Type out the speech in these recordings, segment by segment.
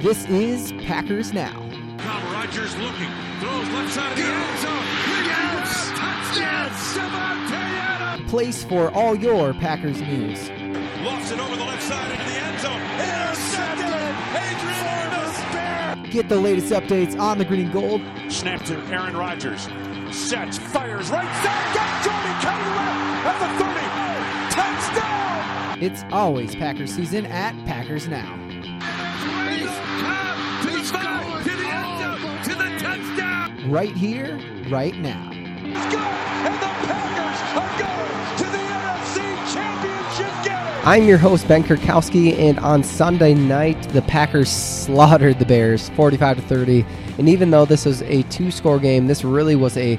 This is Packers Now. Now Rodgers looking, throws left side of the end zone. Yes! Touchdown! Adams! Place for all your Packers news. Lofts it over the left side into the end zone. Intercepted! Adrian Amos! Get the latest updates on the green and gold. Snap to Aaron Rodgers. Sets, fires, right side. Got Jordan Kelly left at the 30. Touchdown! It's always Packers season at Packers Now. Right here, right now. I'm your host Ben Kirkowski, and on Sunday night, the Packers slaughtered the Bears 45 to 30. And even though this was a two-score game, this really was a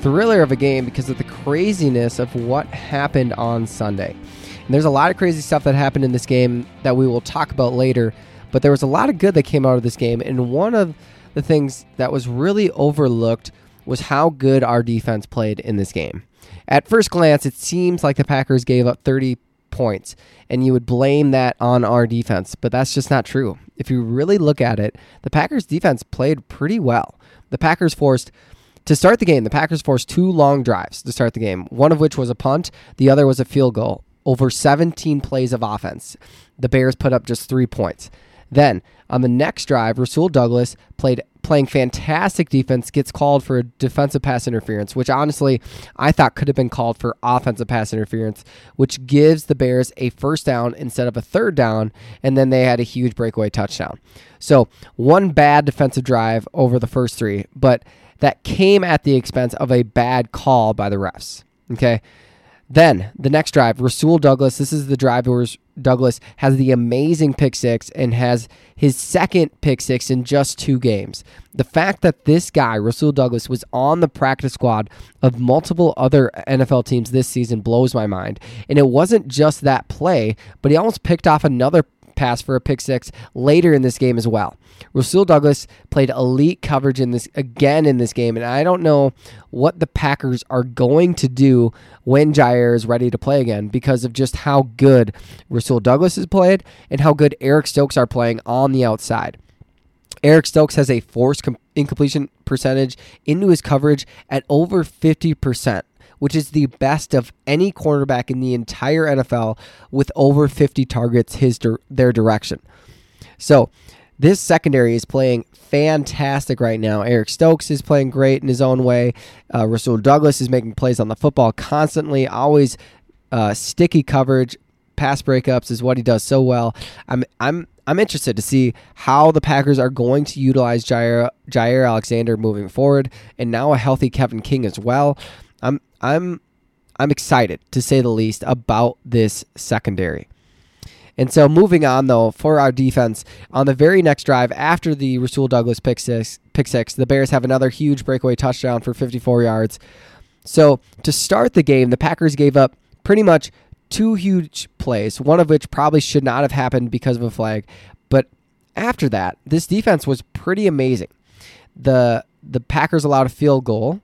thriller of a game because of the craziness of what happened on Sunday. And there's a lot of crazy stuff that happened in this game that we will talk about later, but there was a lot of good that came out of this game. And one of the things that was really overlooked was how good our defense played in this game. At first glance, it seems like the Packers gave up 30 points, and you would blame that on our defense, but that's just not true. If you really look at it, the Packers defense played pretty well. The Packers forced to start the game, the Packers forced two long drives to start the game, one of which was a punt, the other was a field goal. Over 17 plays of offense. The Bears put up just three points. Then, on the next drive, Rasul Douglas played playing fantastic defense, gets called for a defensive pass interference, which honestly I thought could have been called for offensive pass interference, which gives the Bears a first down instead of a third down, and then they had a huge breakaway touchdown. So, one bad defensive drive over the first three, but that came at the expense of a bad call by the refs. Okay. Then the next drive, Rasul Douglas. This is the drive where Douglas has the amazing pick six and has his second pick six in just two games. The fact that this guy, Rasul Douglas, was on the practice squad of multiple other NFL teams this season blows my mind. And it wasn't just that play, but he almost picked off another pass for a pick six later in this game as well. Rasul Douglas played elite coverage in this again in this game, and I don't know what the Packers are going to do when Jaire is ready to play again because of just how good Rasul Douglas has played and how good Eric Stokes are playing on the outside. Eric Stokes has a forced com- incompletion percentage into his coverage at over 50% which is the best of any cornerback in the entire NFL with over 50 targets his their direction. So, this secondary is playing fantastic right now. Eric Stokes is playing great in his own way. Uh, Rasul Douglas is making plays on the football constantly, always uh, sticky coverage, pass breakups is what he does so well. I'm I'm I'm interested to see how the Packers are going to utilize Jair, Jaire Alexander moving forward, and now a healthy Kevin King as well. I'm I'm I'm excited to say the least about this secondary. And so moving on though for our defense on the very next drive after the Rasul Douglas pick six, pick six, the Bears have another huge breakaway touchdown for 54 yards. So to start the game, the Packers gave up pretty much two huge plays, one of which probably should not have happened because of a flag. But after that, this defense was pretty amazing. The the Packers allowed a field goal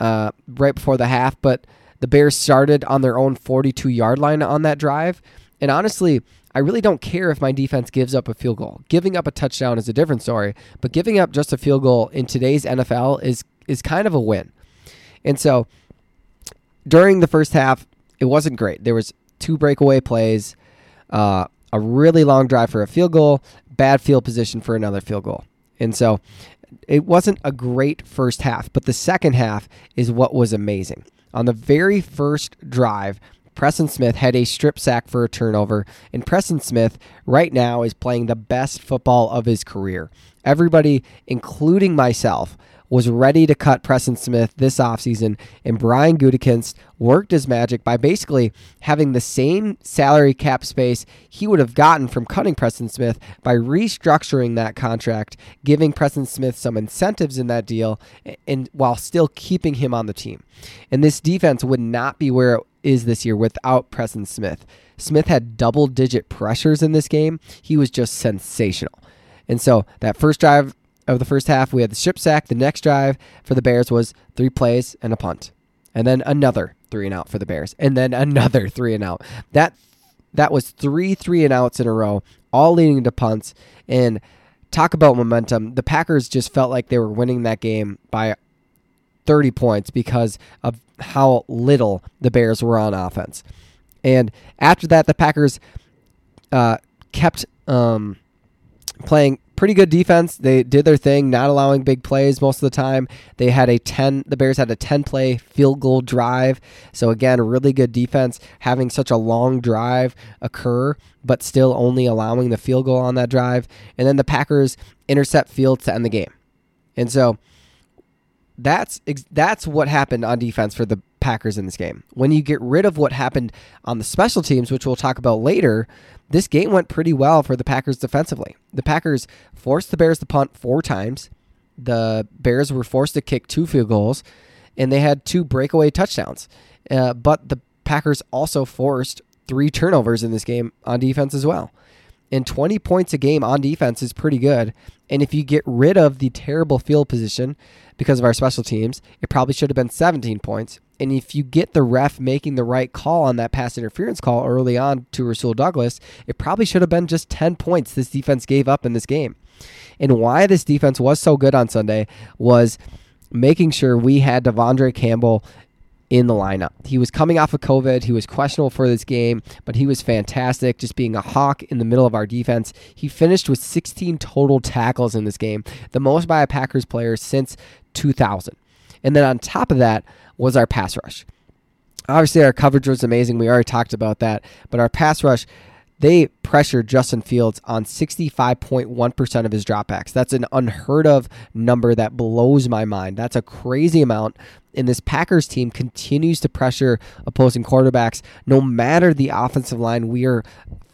uh, right before the half, but the Bears started on their own 42 yard line on that drive. And honestly, I really don't care if my defense gives up a field goal. Giving up a touchdown is a different story, but giving up just a field goal in today's NFL is is kind of a win. And so during the first half, it wasn't great. There was two breakaway plays, uh, a really long drive for a field goal, bad field position for another field goal. And so it wasn't a great first half, but the second half is what was amazing. On the very first drive, Preston Smith had a strip sack for a turnover, and Preston Smith right now is playing the best football of his career. Everybody, including myself, was ready to cut Preston Smith this offseason, and Brian Gutekunst worked his magic by basically having the same salary cap space he would have gotten from cutting Preston Smith by restructuring that contract, giving Preston Smith some incentives in that deal, and while still keeping him on the team. And this defense would not be where it is this year without Preston Smith. Smith had double digit pressures in this game. He was just sensational. And so that first drive of the first half, we had the strip sack. The next drive for the Bears was three plays and a punt, and then another three and out for the Bears, and then another three and out. That that was three three and outs in a row, all leading to punts. And talk about momentum. The Packers just felt like they were winning that game by 30 points because of how little the Bears were on offense. And after that, the Packers uh, kept um, playing pretty good defense. They did their thing, not allowing big plays most of the time. They had a 10 the Bears had a 10 play field goal drive. So again, really good defense having such a long drive occur but still only allowing the field goal on that drive. And then the Packers intercept field to end the game. And so that's that's what happened on defense for the Packers in this game. When you get rid of what happened on the special teams, which we'll talk about later, this game went pretty well for the Packers defensively. The Packers forced the Bears to punt four times. The Bears were forced to kick two field goals, and they had two breakaway touchdowns. Uh, but the Packers also forced three turnovers in this game on defense as well. And 20 points a game on defense is pretty good. And if you get rid of the terrible field position because of our special teams, it probably should have been 17 points. And if you get the ref making the right call on that pass interference call early on to Rasul Douglas, it probably should have been just 10 points this defense gave up in this game. And why this defense was so good on Sunday was making sure we had De'Vondre Campbell in the lineup. He was coming off of COVID. He was questionable for this game, but he was fantastic, just being a hawk in the middle of our defense. He finished with 16 total tackles in this game, the most by a Packers player since 2000. And then on top of that, was our pass rush. Obviously, our coverage was amazing. We already talked about that. But our pass rush, they pressured Justin Fields on 65.1% of his dropbacks. That's an unheard of number that blows my mind. That's a crazy amount. And this Packers team continues to pressure opposing quarterbacks no matter the offensive line we are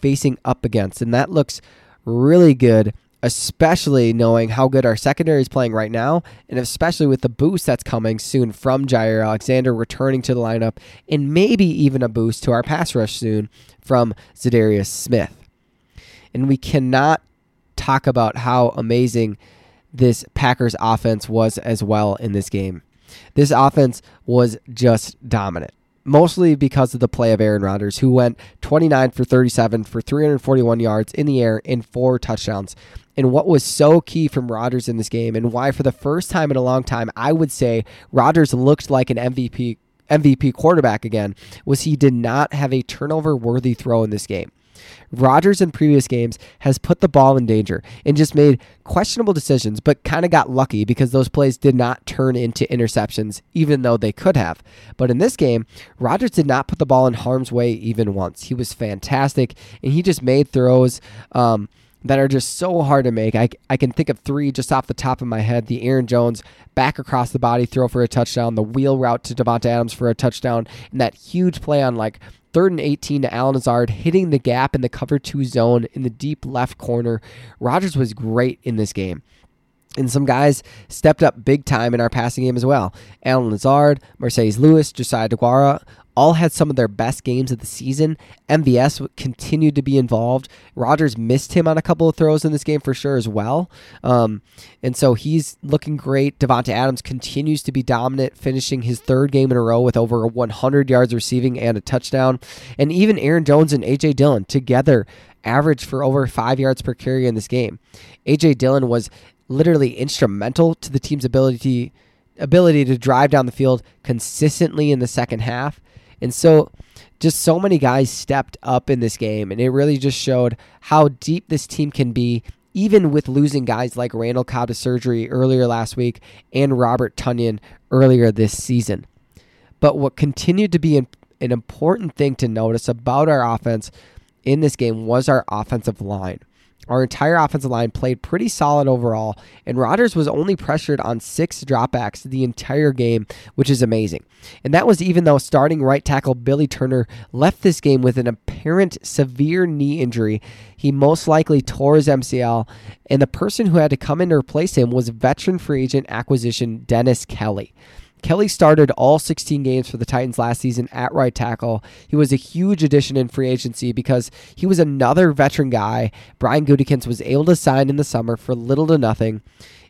facing up against. And that looks really good especially knowing how good our secondary is playing right now, and especially with the boost that's coming soon from Jaire Alexander returning to the lineup, and maybe even a boost to our pass rush soon from Za'Darius Smith. And we cannot talk about how amazing this Packers offense was as well in this game. This offense was just dominant mostly because of the play of Aaron Rodgers, who went 29 for 37 for 341 yards in the air and four touchdowns. And what was so key from Rodgers in this game, and why for the first time in a long time, I would say Rodgers looked like an MVP MVP quarterback again, was he did not have a turnover worthy throw in this game. Rodgers in previous games has put the ball in danger and just made questionable decisions, but kind of got lucky because those plays did not turn into interceptions, even though they could have. But in this game, Rodgers did not put the ball in harm's way even once. He was fantastic, and he just made throws. Um, that are just so hard to make. I, I can think of three just off the top of my head. The Aaron Jones back across the body throw for a touchdown, the wheel route to Davante Adams for a touchdown, and that huge play on like third and 18 to Allen Lazard, hitting the gap in the cover two zone in the deep left corner. Rodgers was great in this game. And some guys stepped up big time in our passing game as well. Allen Lazard, Marcedes Lewis, Josiah Deguara, all had some of their best games of the season. MVS continued to be involved. Rodgers missed him on a couple of throws in this game for sure as well. Um, and so he's looking great. Davante Adams continues to be dominant, finishing his third game in a row with over 100 yards receiving and a touchdown. And even Aaron Jones and A.J. Dillon together averaged for over five yards per carry in this game. A.J. Dillon was literally instrumental to the team's ability ability to drive down the field consistently in the second half. And so just so many guys stepped up in this game, and it really just showed how deep this team can be, even with losing guys like Randall Cobb to surgery earlier last week and Robert Tonyan earlier this season. But what continued to be an, an important thing to notice about our offense in this game was our offensive line. Our entire offensive line played pretty solid overall, and Rodgers was only pressured on six dropbacks the entire game, which is amazing. And that was even though starting right tackle Billy Turner left this game with an apparent severe knee injury. He most likely tore his MCL, and the person who had to come in to replace him was veteran free agent acquisition Dennis Kelly. Kelly started all 16 games for the Titans last season at right tackle. He was a huge addition in free agency because he was another veteran guy Brian Gutekunst was able to sign in the summer for little to nothing.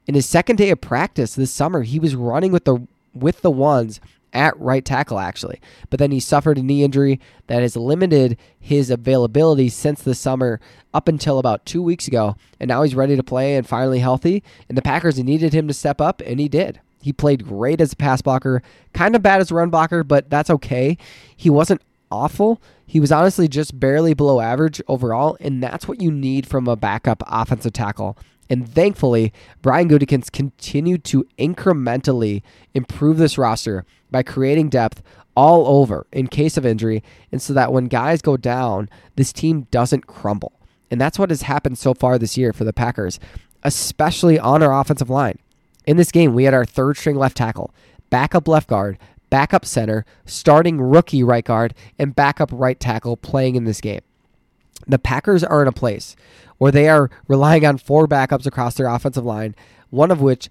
In his second day of practice this summer, he was running with the with the ones at right tackle, actually. But then he suffered a knee injury that has limited his availability since the summer up until about two weeks ago. And now he's ready to play and finally healthy. And the Packers needed him to step up, and he did. He played great as a pass blocker, kind of bad as a run blocker, but that's okay. He wasn't awful. He was honestly just barely below average overall, and that's what you need from a backup offensive tackle and thankfully, Brian Gutekunst continued to incrementally improve this roster by creating depth all over in case of injury, and so that when guys go down, this team doesn't crumble. And that's what has happened so far this year for the Packers, especially on our offensive line. In this game, we had our third string left tackle, backup left guard, backup center, starting rookie right guard, and backup right tackle playing in this game. The Packers are in a place where they are relying on four backups across their offensive line, one of which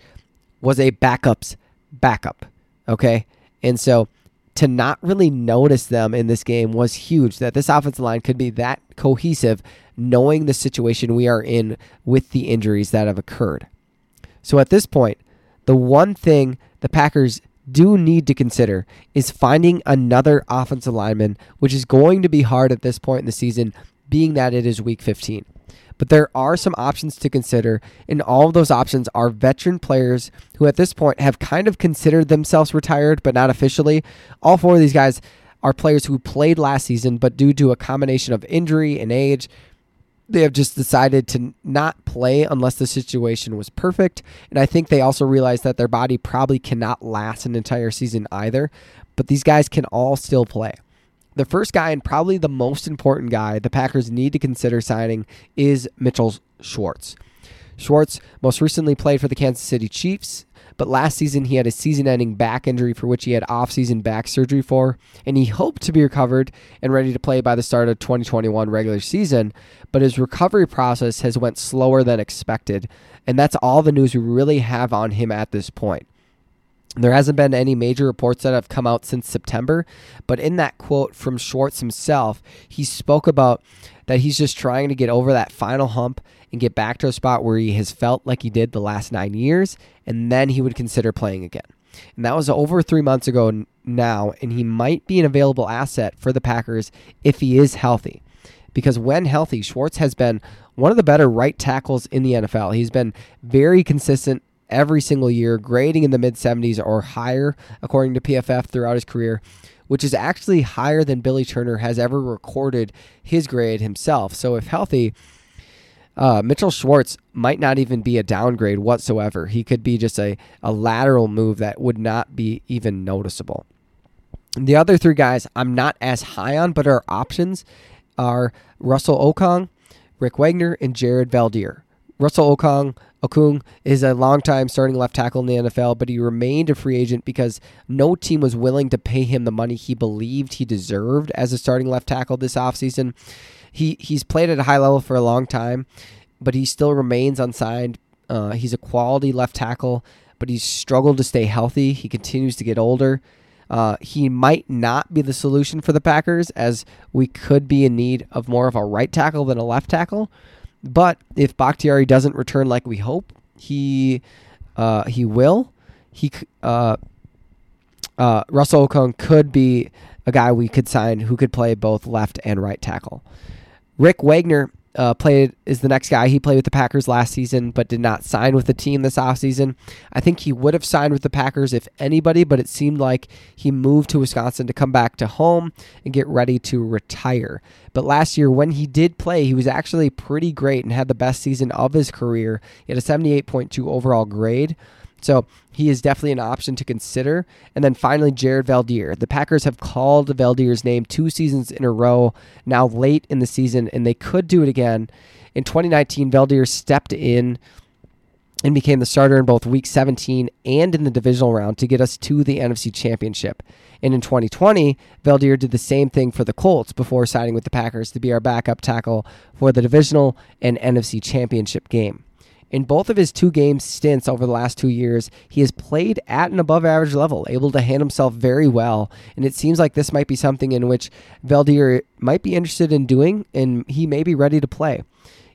was a backup's backup. Okay. And so to not really notice them in this game was huge that this offensive line could be that cohesive, knowing the situation we are in with the injuries that have occurred. So at this point, the one thing the Packers do need to consider is finding another offensive lineman, which is going to be hard at this point in the season, being that it is week 15. But there are some options to consider, and all of those options are veteran players who at this point have kind of considered themselves retired, but not officially. All four of these guys are players who played last season, but due to a combination of injury and age, they have just decided to not play unless the situation was perfect. And I think they also realize that their body probably cannot last an entire season either. But these guys can all still play. The first guy, and probably the most important guy the Packers need to consider signing, is Mitchell Schwartz. Schwartz most recently played for the Kansas City Chiefs, but last season he had a season ending back injury for which he had off season back surgery for, and he hoped to be recovered and ready to play by the start of 2021 regular season, but his recovery process has went slower than expected, and that's all the news we really have on him at this point. There hasn't been any major reports that have come out since September, but in that quote from Schwartz himself, he spoke about that he's just trying to get over that final hump and get back to a spot where he has felt like he did the last nine years, and then he would consider playing again. And that was over three months ago now, and he might be an available asset for the Packers if he is healthy. Because when healthy, Schwartz has been one of the better right tackles in the NFL. He's been very consistent every single year, grading in the mid 70s or higher, according to PFF, throughout his career, which is actually higher than Billy Turner has ever recorded his grade himself. So, if healthy, uh, Mitchell Schwartz might not even be a downgrade whatsoever. He could be just a, a lateral move that would not be even noticeable. The other three guys I'm not as high on, but are options are Russell Okung, Rick Wagner, and Jared Veldheer. Russell Okung, Okung is a longtime starting left tackle in the NFL, but he remained a free agent because no team was willing to pay him the money he believed he deserved as a starting left tackle this offseason. He he's played at a high level for a long time, but he still remains unsigned. Uh, he's a quality left tackle, but he's struggled to stay healthy. He continues to get older. Uh, he might not be the solution for the Packers, as we could be in need of more of a right tackle than a left tackle. But if Bakhtiari doesn't return like we hope, he uh, he will. He uh, uh, Russell Okung could be a guy we could sign who could play both left and right tackle. Rick Wagner uh, played is the next guy. He played with the Packers last season, but did not sign with the team this offseason. I think he would have signed with the Packers if anybody, but it seemed like he moved to Wisconsin to come back to home and get ready to retire. But last year, when he did play, he was actually pretty great and had the best season of his career. He had a 78.2 overall grade. So he is definitely an option to consider. And then finally, Jared Veldheer. The Packers have called Veldheer's name two seasons in a row, now late in the season, and they could do it again. In 2019, Veldheer stepped in and became the starter in both Week 17 and in the divisional round to get us to the NFC Championship. And in 2020, Veldheer did the same thing for the Colts before signing with the Packers to be our backup tackle for the divisional and NFC Championship game. In both of his two game stints over the last two years, he has played at an above average level, able to hand himself very well. And it seems like this might be something in which Veldheer might be interested in doing, and he may be ready to play.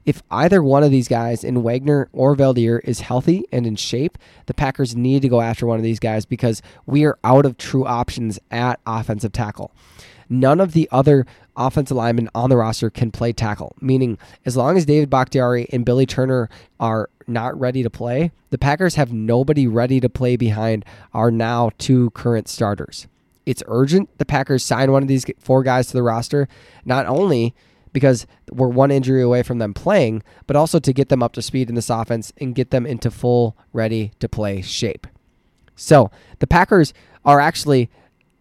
If either one of these guys in Wagner or Veldheer is healthy and in shape, the Packers need to go after one of these guys because we are out of true options at offensive tackle. None of the other offensive linemen on the roster can play tackle, meaning as long as David Bakhtiari and Billy Turner are not ready to play, the Packers have nobody ready to play behind our now two current starters. It's urgent the Packers sign one of these four guys to the roster, not only because we're one injury away from them playing, but also to get them up to speed in this offense and get them into full ready to play shape. So the Packers are actually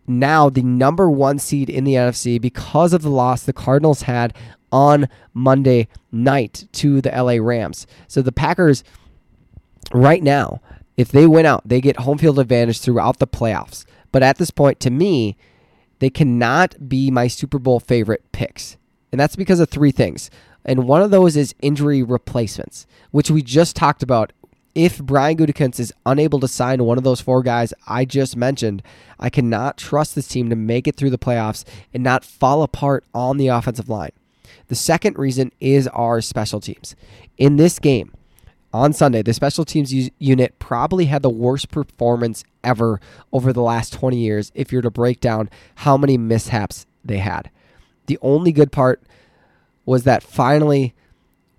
now the number one seed in the NFC because of the loss the Cardinals had on Monday night to the LA Rams. So the Packers, right now, if they win out, they get home field advantage throughout the playoffs. But at this point, to me, they cannot be my Super Bowl favorite picks. And that's because of three things. And one of those is injury replacements, which we just talked about if Brian Gutekunst is unable to sign one of those four guys I just mentioned, I cannot trust this team to make it through the playoffs and not fall apart on the offensive line. The second reason is our special teams. In this game on Sunday, the special teams unit probably had the worst performance ever over the last 20 years if you're to break down how many mishaps they had. The only good part was that finally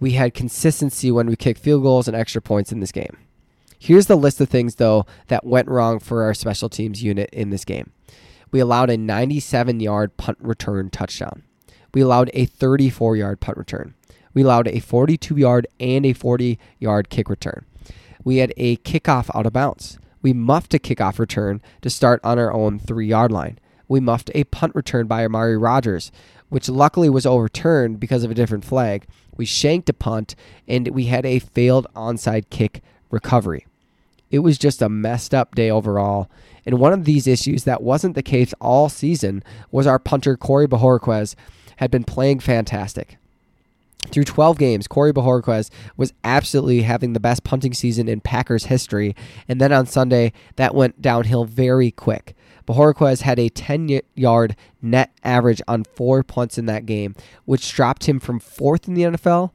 we had consistency when we kicked field goals and extra points in this game. Here's the list of things, though, that went wrong for our special teams unit in this game. We allowed a 97 yard punt return touchdown. We allowed a 34 yard punt return. We allowed a 42 yard and a 40 yard kick return. We had a kickoff out of bounds. We muffed a kickoff return to start on our own three yard line. We muffed a punt return by Amari Rogers, which luckily was overturned because of a different flag. We shanked a punt, and we had a failed onside kick recovery. It was just a messed up day overall. And one of these issues that wasn't the case all season was our punter, Corey Bojorquez, had been playing fantastic. Through 12 games, Corey Bojorquez was absolutely having the best punting season in Packers history. And then on Sunday, that went downhill very quick. Bojorquez had a 10 yard net average on four punts in that game, which dropped him from fourth in the NFL,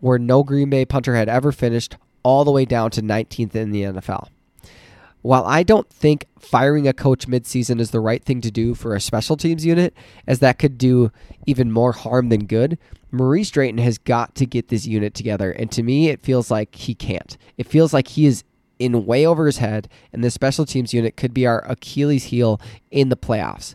where no Green Bay punter had ever finished, all the way down to 19th in the NFL. While I don't think firing a coach midseason is the right thing to do for a special teams unit, as that could do even more harm than good, Maurice Drayton has got to get this unit together. And to me, it feels like he can't. It feels like he is in way over his head, and the special teams unit could be our Achilles heel in the playoffs.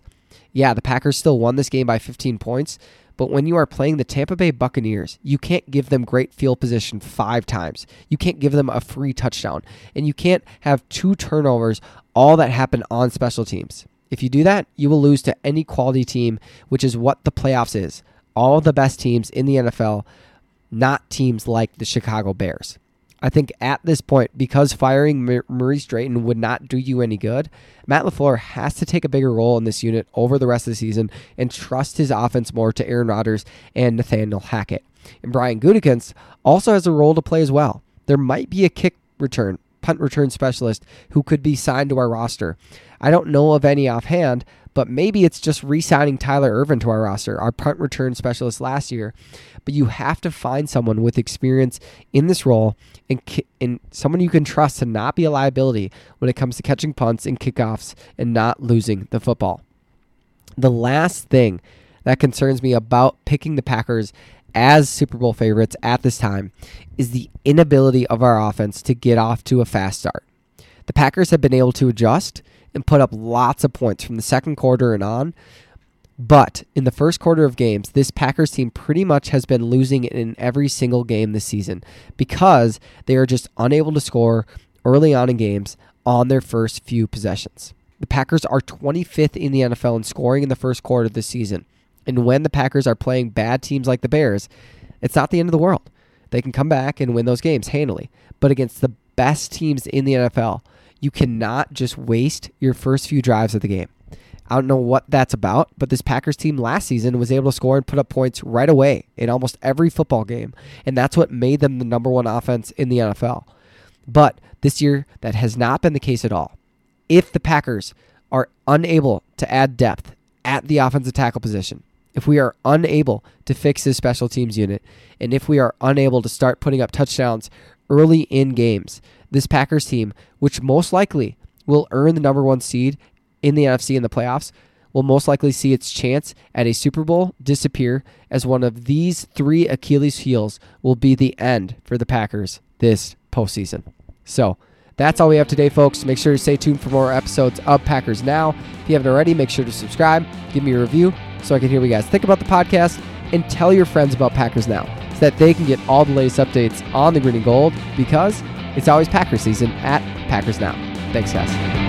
Yeah, the Packers still won this game by 15 points, but when you are playing the Tampa Bay Buccaneers, you can't give them great field position five times. You can't give them a free touchdown, and you can't have two turnovers, all that happen on special teams. If you do that, you will lose to any quality team, which is what the playoffs is. All the best teams in the NFL, not teams like the Chicago Bears. I think at this point, because firing Maurice Drayton would not do you any good, Matt LaFleur has to take a bigger role in this unit over the rest of the season and trust his offense more to Aaron Rodgers and Nathaniel Hackett. And Brian Gutekunst also has a role to play as well. There might be a kick return, punt return specialist who could be signed to our roster. I don't know of any offhand, but maybe it's just re signing Tyler Ervin to our roster, our punt return specialist last year. But you have to find someone with experience in this role and, and someone you can trust to not be a liability when it comes to catching punts and kickoffs and not losing the football. The last thing that concerns me about picking the Packers as Super Bowl favorites at this time is the inability of our offense to get off to a fast start. The Packers have been able to adjust and put up lots of points from the second quarter and on. But in the first quarter of games, this Packers team pretty much has been losing in every single game this season because they are just unable to score early on in games on their first few possessions. The Packers are 25th in the NFL in scoring in the first quarter of this season. And when the Packers are playing bad teams like the Bears, it's not the end of the world. They can come back and win those games handily. But against the best teams in the NFL, you cannot just waste your first few drives of the game. I don't know what that's about, but this Packers team last season was able to score and put up points right away in almost every football game, and that's what made them the number one offense in the NFL. But this year, that has not been the case at all. If the Packers are unable to add depth at the offensive tackle position, if we are unable to fix this special teams unit, and if we are unable to start putting up touchdowns early in games, this Packers team, which most likely will earn the number one seed in the NFC in the playoffs, will most likely see its chance at a Super Bowl disappear as one of these three Achilles heels will be the end for the Packers this postseason. So, that's all we have today, folks. Make sure to stay tuned for more episodes of Packers Now. If you haven't already, make sure to subscribe, give me a review so I can hear what you guys think about the podcast, and tell your friends about Packers Now so that they can get all the latest updates on the green and gold because it's always Packers season at Packers Now. Thanks, guys.